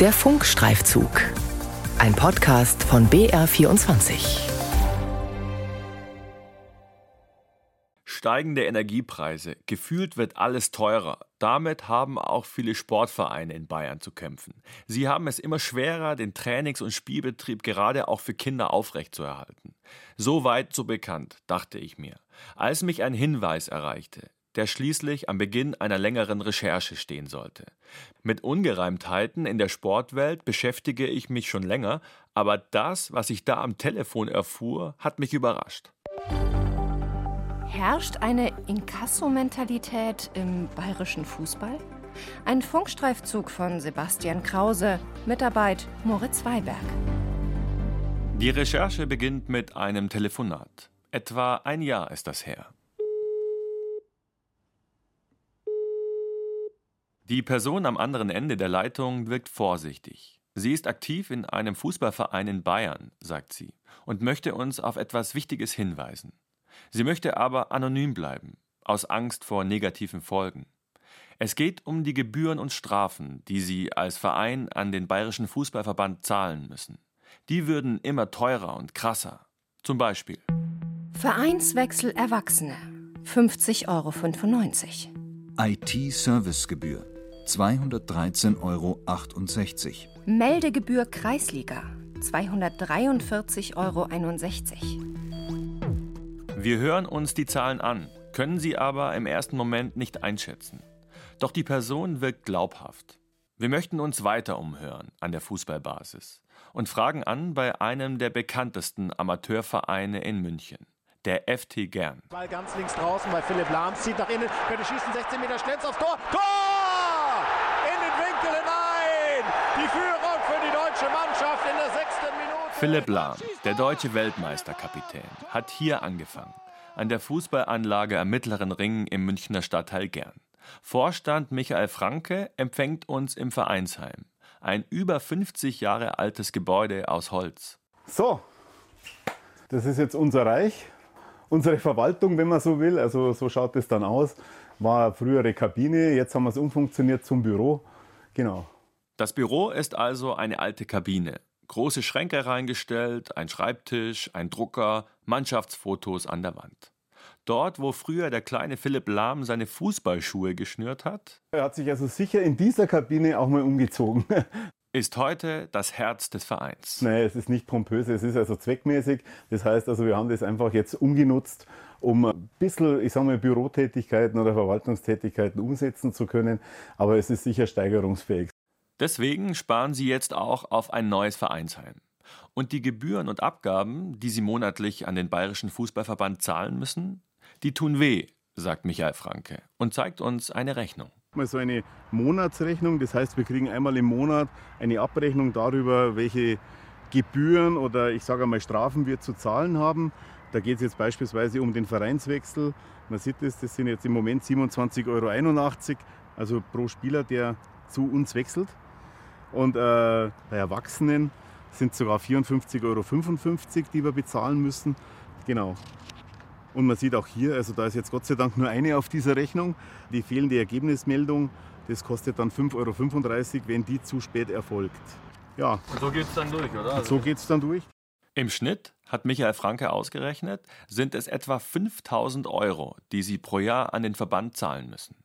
Der Funkstreifzug. Ein Podcast von BR24. Steigende Energiepreise. Gefühlt wird alles teurer. Damit haben auch viele Sportvereine in Bayern zu kämpfen. Sie haben es immer schwerer, den Trainings- und Spielbetrieb gerade auch für Kinder aufrechtzuerhalten. So weit, so bekannt, dachte ich mir, als mich ein Hinweis erreichte der schließlich am Beginn einer längeren Recherche stehen sollte. Mit Ungereimtheiten in der Sportwelt beschäftige ich mich schon länger, aber das, was ich da am Telefon erfuhr, hat mich überrascht. Herrscht eine Inkasso-Mentalität im bayerischen Fußball? Ein Funkstreifzug von Sebastian Krause, Mitarbeit Moritz Weiberg. Die Recherche beginnt mit einem Telefonat. Etwa ein Jahr ist das her. Die Person am anderen Ende der Leitung wirkt vorsichtig. Sie ist aktiv in einem Fußballverein in Bayern, sagt sie, und möchte uns auf etwas Wichtiges hinweisen. Sie möchte aber anonym bleiben, aus Angst vor negativen Folgen. Es geht um die Gebühren und Strafen, die sie als Verein an den Bayerischen Fußballverband zahlen müssen. Die würden immer teurer und krasser. Zum Beispiel Vereinswechsel Erwachsene 50,95 Euro. IT-Servicegebühr 213,68 Euro. Meldegebühr Kreisliga 243,61 Euro. Wir hören uns die Zahlen an, können sie aber im ersten Moment nicht einschätzen. Doch die Person wirkt glaubhaft. Wir möchten uns weiter umhören an der Fußballbasis und fragen an bei einem der bekanntesten Amateurvereine in München der FT Gern. Ball ganz links draußen bei Philipp Lahm, zieht nach innen, könnte schießen, 16 Meter schnell aufs Tor. Tor! Winkel hinein. Die Führung für die deutsche Mannschaft in der sechsten Minute. Philipp Lahm, der deutsche Weltmeisterkapitän, hat hier angefangen. An der Fußballanlage am Mittleren Ring im Münchner Stadtteil Gern. Vorstand Michael Franke empfängt uns im Vereinsheim. Ein über 50 Jahre altes Gebäude aus Holz. So, das ist jetzt unser Reich, unsere Verwaltung, wenn man so will. Also so schaut es dann aus. War eine frühere Kabine, jetzt haben wir es umfunktioniert zum Büro. Genau. Das Büro ist also eine alte Kabine. Große Schränke reingestellt, ein Schreibtisch, ein Drucker, Mannschaftsfotos an der Wand. Dort, wo früher der kleine Philipp Lahm seine Fußballschuhe geschnürt hat. Er hat sich also sicher in dieser Kabine auch mal umgezogen. ist heute das Herz des Vereins. Nein, es ist nicht pompös, es ist also zweckmäßig. Das heißt also, wir haben das einfach jetzt umgenutzt, um ein bisschen, ich sage mal, Bürotätigkeiten oder Verwaltungstätigkeiten umsetzen zu können. Aber es ist sicher steigerungsfähig. Deswegen sparen Sie jetzt auch auf ein neues Vereinsheim. Und die Gebühren und Abgaben, die Sie monatlich an den Bayerischen Fußballverband zahlen müssen, die tun weh, sagt Michael Franke und zeigt uns eine Rechnung. Mal so eine Monatsrechnung, das heißt, wir kriegen einmal im Monat eine Abrechnung darüber, welche Gebühren oder ich sage einmal Strafen wir zu zahlen haben. Da geht es jetzt beispielsweise um den Vereinswechsel. Man sieht es, das sind jetzt im Moment 27,81 Euro, also pro Spieler, der zu uns wechselt. Und äh, bei Erwachsenen sind es sogar 54,55 Euro, die wir bezahlen müssen. Genau. Und man sieht auch hier, also da ist jetzt Gott sei Dank nur eine auf dieser Rechnung, die fehlende Ergebnismeldung. Das kostet dann 5,35 Euro, wenn die zu spät erfolgt. Ja. Und so geht es dann durch, oder? Und so geht es dann durch. Im Schnitt, hat Michael Franke ausgerechnet, sind es etwa 5000 Euro, die sie pro Jahr an den Verband zahlen müssen.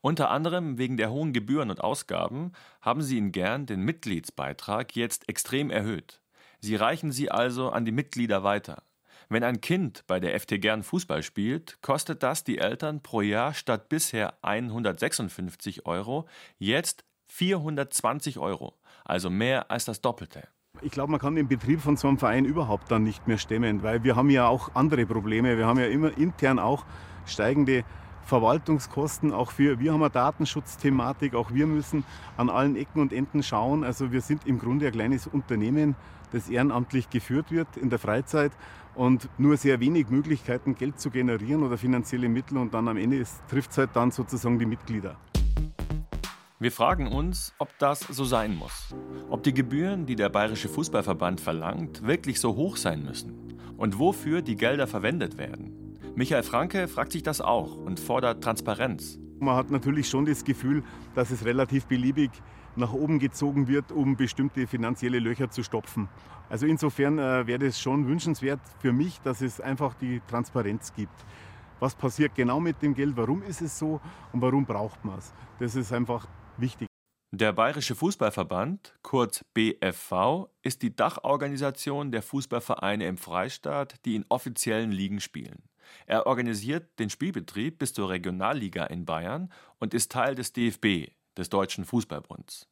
Unter anderem wegen der hohen Gebühren und Ausgaben haben sie in Gern den Mitgliedsbeitrag jetzt extrem erhöht. Sie reichen sie also an die Mitglieder weiter. Wenn ein Kind bei der FT Gern Fußball spielt, kostet das die Eltern pro Jahr statt bisher 156 Euro jetzt 420 Euro, also mehr als das Doppelte. Ich glaube, man kann den Betrieb von so einem Verein überhaupt dann nicht mehr stemmen, weil wir haben ja auch andere Probleme. Wir haben ja immer intern auch steigende Verwaltungskosten, auch für, wir haben eine Datenschutzthematik, auch wir müssen an allen Ecken und Enden schauen. Also wir sind im Grunde ein kleines Unternehmen, das ehrenamtlich geführt wird in der Freizeit und nur sehr wenig Möglichkeiten, Geld zu generieren oder finanzielle Mittel und dann am Ende trifft es halt dann sozusagen die Mitglieder. Wir fragen uns, ob das so sein muss. Ob die Gebühren, die der Bayerische Fußballverband verlangt, wirklich so hoch sein müssen. Und wofür die Gelder verwendet werden. Michael Franke fragt sich das auch und fordert Transparenz. Man hat natürlich schon das Gefühl, dass es relativ beliebig nach oben gezogen wird, um bestimmte finanzielle Löcher zu stopfen. Also insofern äh, wäre es schon wünschenswert für mich, dass es einfach die Transparenz gibt. Was passiert genau mit dem Geld? Warum ist es so? Und warum braucht man es? Das ist einfach wichtig. Der Bayerische Fußballverband, kurz BFV, ist die Dachorganisation der Fußballvereine im Freistaat, die in offiziellen Ligen spielen. Er organisiert den Spielbetrieb bis zur Regionalliga in Bayern und ist Teil des DFB, des Deutschen Fußballbunds.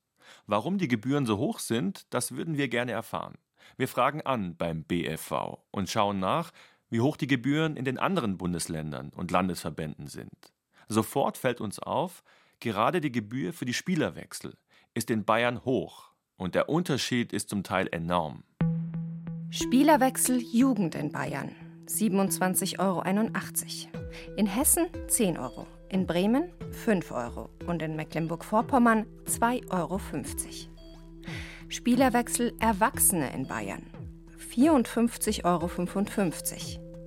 Warum die Gebühren so hoch sind, das würden wir gerne erfahren. Wir fragen an beim BFV und schauen nach, wie hoch die Gebühren in den anderen Bundesländern und Landesverbänden sind. Sofort fällt uns auf, Gerade die Gebühr für die Spielerwechsel ist in Bayern hoch und der Unterschied ist zum Teil enorm. Spielerwechsel Jugend in Bayern 27,81 Euro. In Hessen 10 Euro. In Bremen 5 Euro. Und in Mecklenburg-Vorpommern 2,50 Euro. Spielerwechsel Erwachsene in Bayern 54,55 Euro.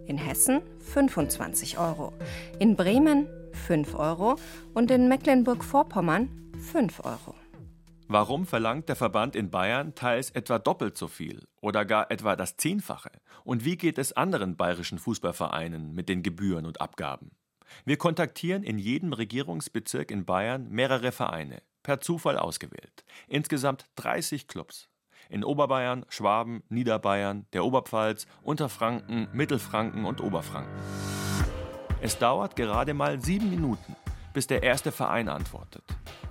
In Hessen 25 Euro. In Bremen 5 Euro und in Mecklenburg-Vorpommern 5 Euro. Warum verlangt der Verband in Bayern teils etwa doppelt so viel oder gar etwa das Zehnfache? Und wie geht es anderen bayerischen Fußballvereinen mit den Gebühren und Abgaben? Wir kontaktieren in jedem Regierungsbezirk in Bayern mehrere Vereine, per Zufall ausgewählt. Insgesamt 30 Clubs. In Oberbayern, Schwaben, Niederbayern, der Oberpfalz, Unterfranken, Mittelfranken und Oberfranken. Es dauert gerade mal sieben Minuten, bis der erste Verein antwortet.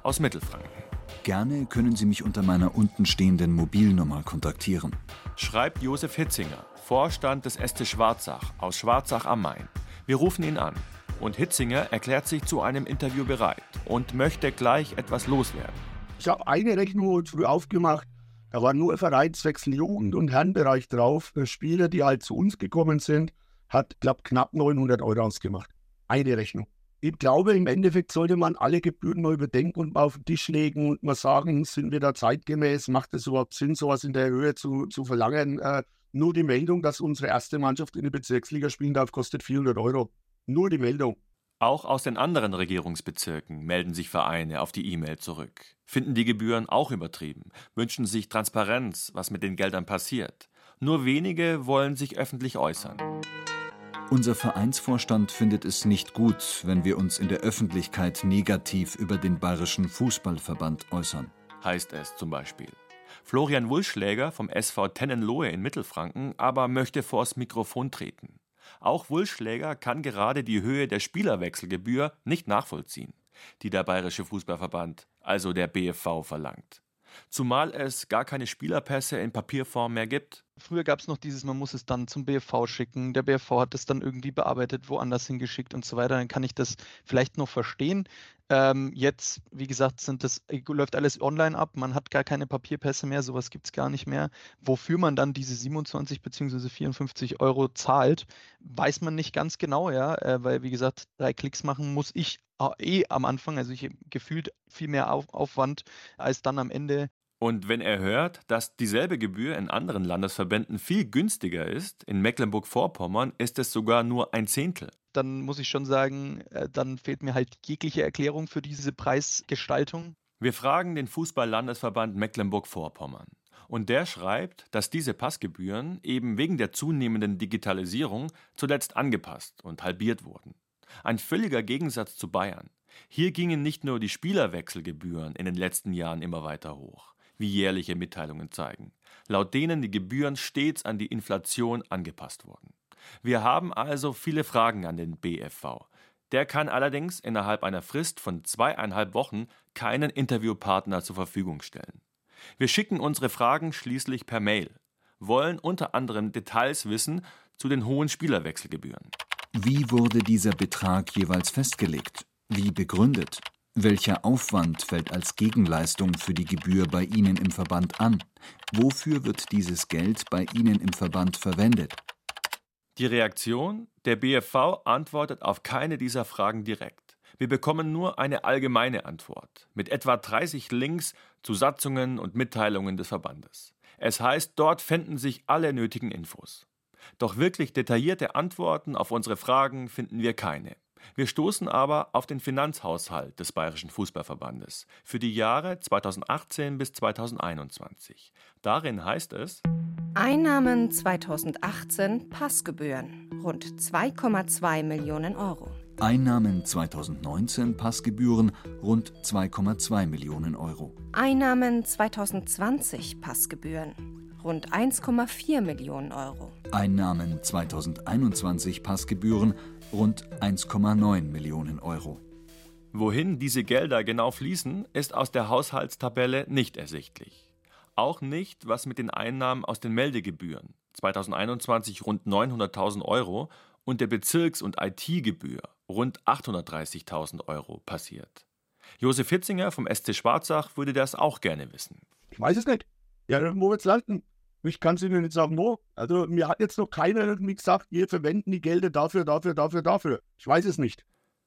Aus Mittelfranken. Gerne können Sie mich unter meiner unten stehenden Mobilnummer kontaktieren. Schreibt Josef Hitzinger, Vorstand des SC Schwarzach aus Schwarzach am Main. Wir rufen ihn an. Und Hitzinger erklärt sich zu einem Interview bereit und möchte gleich etwas loswerden. Ich habe eine Rechnung früh aufgemacht. Da war nur Vereinswechsel Jugend- und Herrenbereich drauf. Spieler, die halt zu uns gekommen sind hat, glaube knapp 900 Euro ausgemacht. Eine Rechnung. Ich glaube, im Endeffekt sollte man alle Gebühren mal überdenken und mal auf den Tisch legen und mal sagen, sind wir da zeitgemäß, macht es überhaupt Sinn, sowas in der Höhe zu, zu verlangen? Äh, nur die Meldung, dass unsere erste Mannschaft in der Bezirksliga spielen darf, kostet 400 Euro. Nur die Meldung. Auch aus den anderen Regierungsbezirken melden sich Vereine auf die E-Mail zurück, finden die Gebühren auch übertrieben, wünschen sich Transparenz, was mit den Geldern passiert. Nur wenige wollen sich öffentlich äußern. Unser Vereinsvorstand findet es nicht gut, wenn wir uns in der Öffentlichkeit negativ über den Bayerischen Fußballverband äußern. Heißt es zum Beispiel. Florian Wulschläger vom SV Tennenlohe in Mittelfranken aber möchte vors Mikrofon treten. Auch Wulschläger kann gerade die Höhe der Spielerwechselgebühr nicht nachvollziehen, die der Bayerische Fußballverband, also der BFV, verlangt zumal es gar keine Spielerpässe in Papierform mehr gibt. Früher gab es noch dieses, man muss es dann zum BFV schicken, der BFV hat es dann irgendwie bearbeitet, woanders hingeschickt und so weiter, dann kann ich das vielleicht noch verstehen. Ähm, jetzt, wie gesagt, sind das, läuft alles online ab, man hat gar keine Papierpässe mehr, sowas gibt es gar nicht mehr. Wofür man dann diese 27 bzw. 54 Euro zahlt, weiß man nicht ganz genau, ja, äh, weil wie gesagt, drei Klicks machen muss ich eh am Anfang, also ich gefühlt viel mehr Auf Aufwand als dann am Ende. Und wenn er hört, dass dieselbe Gebühr in anderen Landesverbänden viel günstiger ist, in Mecklenburg-Vorpommern ist es sogar nur ein Zehntel. Dann muss ich schon sagen, äh, dann fehlt mir halt jegliche Erklärung für diese Preisgestaltung. Wir fragen den Fußball-Landesverband Mecklenburg-Vorpommern. Und der schreibt, dass diese Passgebühren eben wegen der zunehmenden Digitalisierung zuletzt angepasst und halbiert wurden. Ein völliger Gegensatz zu Bayern. Hier gingen nicht nur die Spielerwechselgebühren in den letzten Jahren immer weiter hoch, wie jährliche Mitteilungen zeigen, laut denen die Gebühren stets an die Inflation angepasst wurden. Wir haben also viele Fragen an den BFV. Der kann allerdings innerhalb einer Frist von zweieinhalb Wochen keinen Interviewpartner zur Verfügung stellen. Wir schicken unsere Fragen schließlich per Mail, wollen unter anderem Details wissen zu den hohen Spielerwechselgebühren. Wie wurde dieser Betrag jeweils festgelegt? Wie begründet? Welcher Aufwand fällt als Gegenleistung für die Gebühr bei Ihnen im Verband an? Wofür wird dieses Geld bei Ihnen im Verband verwendet? Die Reaktion? Der BFV antwortet auf keine dieser Fragen direkt. Wir bekommen nur eine allgemeine Antwort mit etwa 30 Links zu Satzungen und Mitteilungen des Verbandes. Es heißt, dort fänden sich alle nötigen Infos. Doch wirklich detaillierte Antworten auf unsere Fragen finden wir keine. Wir stoßen aber auf den Finanzhaushalt des Bayerischen Fußballverbandes für die Jahre 2018 bis 2021. Darin heißt es Einnahmen 2018 Passgebühren rund 2,2 Millionen Euro. Einnahmen 2019 Passgebühren rund 2,2 Millionen Euro. Einnahmen 2020 Passgebühren rund 1,4 Millionen Euro. Einnahmen 2021 Passgebühren rund 1,9 Millionen Euro. Wohin diese Gelder genau fließen, ist aus der Haushaltstabelle nicht ersichtlich. Auch nicht, was mit den Einnahmen aus den Meldegebühren 2021 rund 900.000 Euro und der Bezirks- und IT-Gebühr rund 830.000 Euro passiert. Josef Hitzinger vom SC Schwarzach würde das auch gerne wissen. Ich weiß es nicht. Ja, wo wird es landen? Ich kann es Ihnen nicht sagen, wo. Also mir hat jetzt noch keiner irgendwie gesagt, wir verwenden die Gelder dafür, dafür, dafür, dafür. Ich weiß es nicht.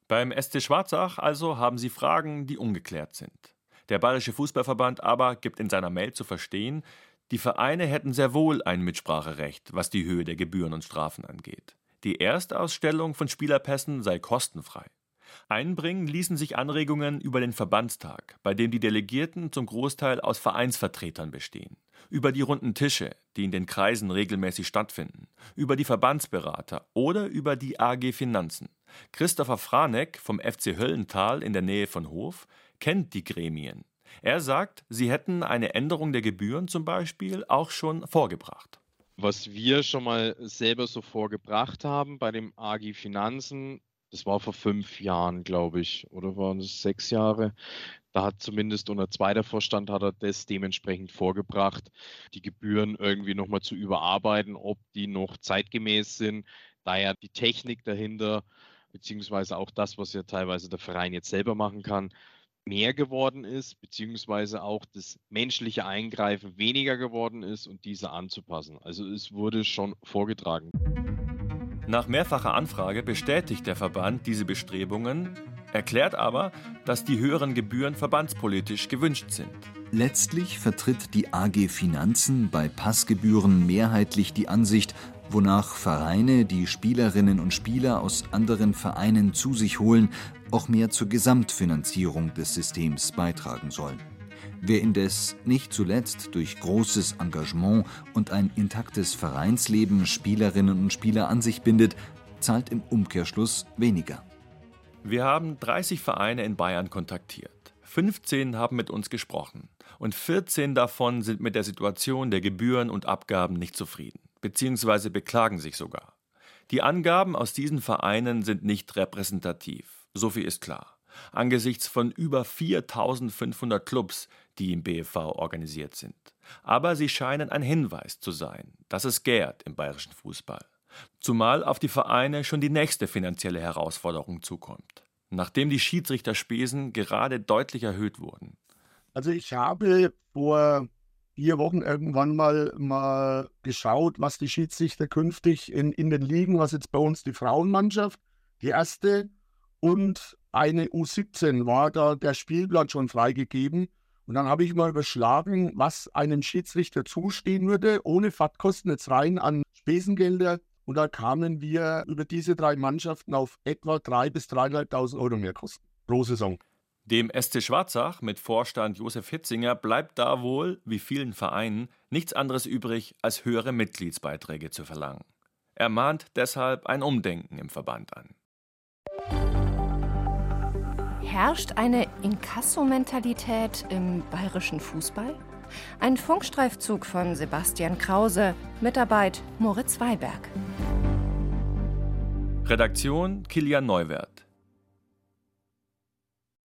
Beim SC Schwarzach also haben Sie Fragen, die ungeklärt sind. Der Bayerische Fußballverband aber gibt in seiner Mail zu verstehen, die Vereine hätten sehr wohl ein Mitspracherecht, was die Höhe der Gebühren und Strafen angeht. Die Erstausstellung von Spielerpässen sei kostenfrei. Einbringen ließen sich Anregungen über den Verbandstag, bei dem die Delegierten zum Großteil aus Vereinsvertretern bestehen, über die runden Tische, die in den Kreisen regelmäßig stattfinden, über die Verbandsberater oder über die AG Finanzen. Christopher Franeck vom FC Höllental in der Nähe von Hof kennt die Gremien. Er sagt, sie hätten eine Änderung der Gebühren zum Beispiel auch schon vorgebracht. Was wir schon mal selber so vorgebracht haben bei dem AG Finanzen, das war vor fünf Jahren, glaube ich, oder waren es sechs Jahre? Da hat zumindest unser zweiter Vorstand hat er das dementsprechend vorgebracht, die Gebühren irgendwie nochmal zu überarbeiten, ob die noch zeitgemäß sind, da ja die Technik dahinter, beziehungsweise auch das, was ja teilweise der Verein jetzt selber machen kann, mehr geworden ist, beziehungsweise auch das menschliche Eingreifen weniger geworden ist und diese anzupassen. Also es wurde schon vorgetragen. Nach mehrfacher Anfrage bestätigt der Verband diese Bestrebungen, erklärt aber, dass die höheren Gebühren verbandspolitisch gewünscht sind. Letztlich vertritt die AG Finanzen bei Passgebühren mehrheitlich die Ansicht, wonach Vereine, die Spielerinnen und Spieler aus anderen Vereinen zu sich holen, auch mehr zur Gesamtfinanzierung des Systems beitragen sollen. Wer indes nicht zuletzt durch großes Engagement und ein intaktes Vereinsleben Spielerinnen und Spieler an sich bindet, zahlt im Umkehrschluss weniger. Wir haben 30 Vereine in Bayern kontaktiert. 15 haben mit uns gesprochen und 14 davon sind mit der Situation der Gebühren und Abgaben nicht zufrieden, beziehungsweise beklagen sich sogar. Die Angaben aus diesen Vereinen sind nicht repräsentativ, so viel ist klar. Angesichts von über 4500 Clubs, die im BFV organisiert sind. Aber sie scheinen ein Hinweis zu sein, dass es gärt im bayerischen Fußball. Zumal auf die Vereine schon die nächste finanzielle Herausforderung zukommt, nachdem die Schiedsrichterspesen gerade deutlich erhöht wurden. Also ich habe vor vier Wochen irgendwann mal, mal geschaut, was die Schiedsrichter künftig in, in den Ligen, was jetzt bei uns die Frauenmannschaft, die erste und eine U17 war da der Spielplan schon freigegeben. Und dann habe ich mal überschlagen, was einem Schiedsrichter zustehen würde, ohne Fahrtkosten jetzt rein an Spesengelder. Und da kamen wir über diese drei Mannschaften auf etwa 3.000 bis 3.500 Euro mehr Kosten pro Saison. Dem SC Schwarzach mit Vorstand Josef Hitzinger bleibt da wohl, wie vielen Vereinen, nichts anderes übrig, als höhere Mitgliedsbeiträge zu verlangen. Er mahnt deshalb ein Umdenken im Verband an. Herrscht eine Inkasso-Mentalität im bayerischen Fußball? Ein Funkstreifzug von Sebastian Krause, Mitarbeit Moritz Weiberg. Redaktion Kilian Neuwert.